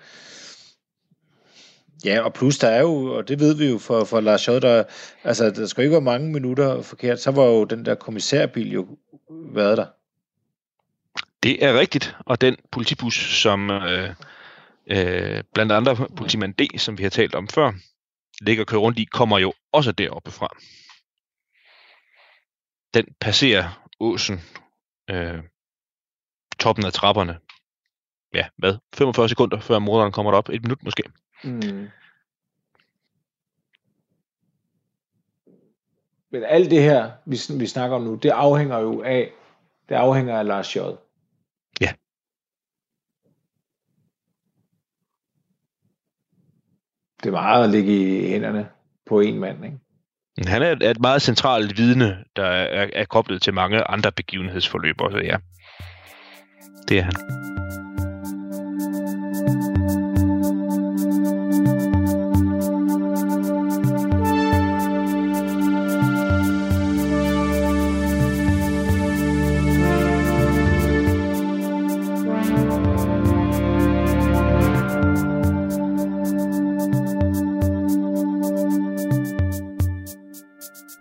Ja, og plus der er jo, og det ved vi jo for, for Lars Schott, der, altså der skal ikke være mange minutter forkert, så var jo den der kommissærbil jo været der. Det er rigtigt, og den politibus, som øh, øh, blandt andre politimand D, som vi har talt om før, ligger og kører rundt i, kommer jo også deroppe fra. Den passerer åsen, øh, toppen af trapperne, ja, hvad, 45 sekunder før morderen kommer derop, et minut måske. Mm. Men alt det her, vi, vi snakker om nu, det afhænger jo af, det afhænger af Lars J. Ja. Det er meget at ligge i hænderne på en mand, ikke? Han er et, er et meget centralt vidne, der er, er koblet til mange andre begivenhedsforløb også, ja. Det er han.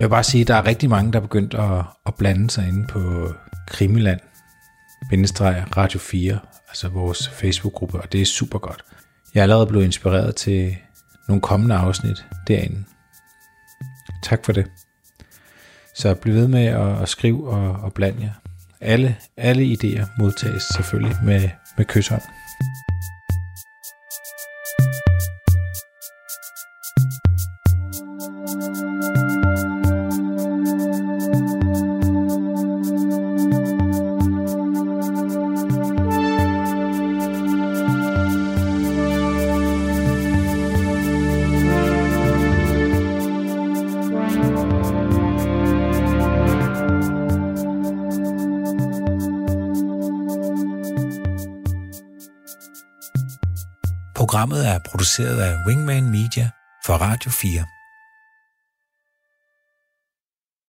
Vil bare sige, at der er rigtig mange, der er begyndt at, at blande sig inde på Krimiland, bindestreg Radio 4, altså vores Facebook-gruppe, og det er super godt. Jeg er allerede blevet inspireret til nogle kommende afsnit derinde. Tak for det. Så bliv ved med at, at skrive og, og blande jer. Alle, alle idéer modtages selvfølgelig med, med kysshånd. Af Wingman Media for Radio 4.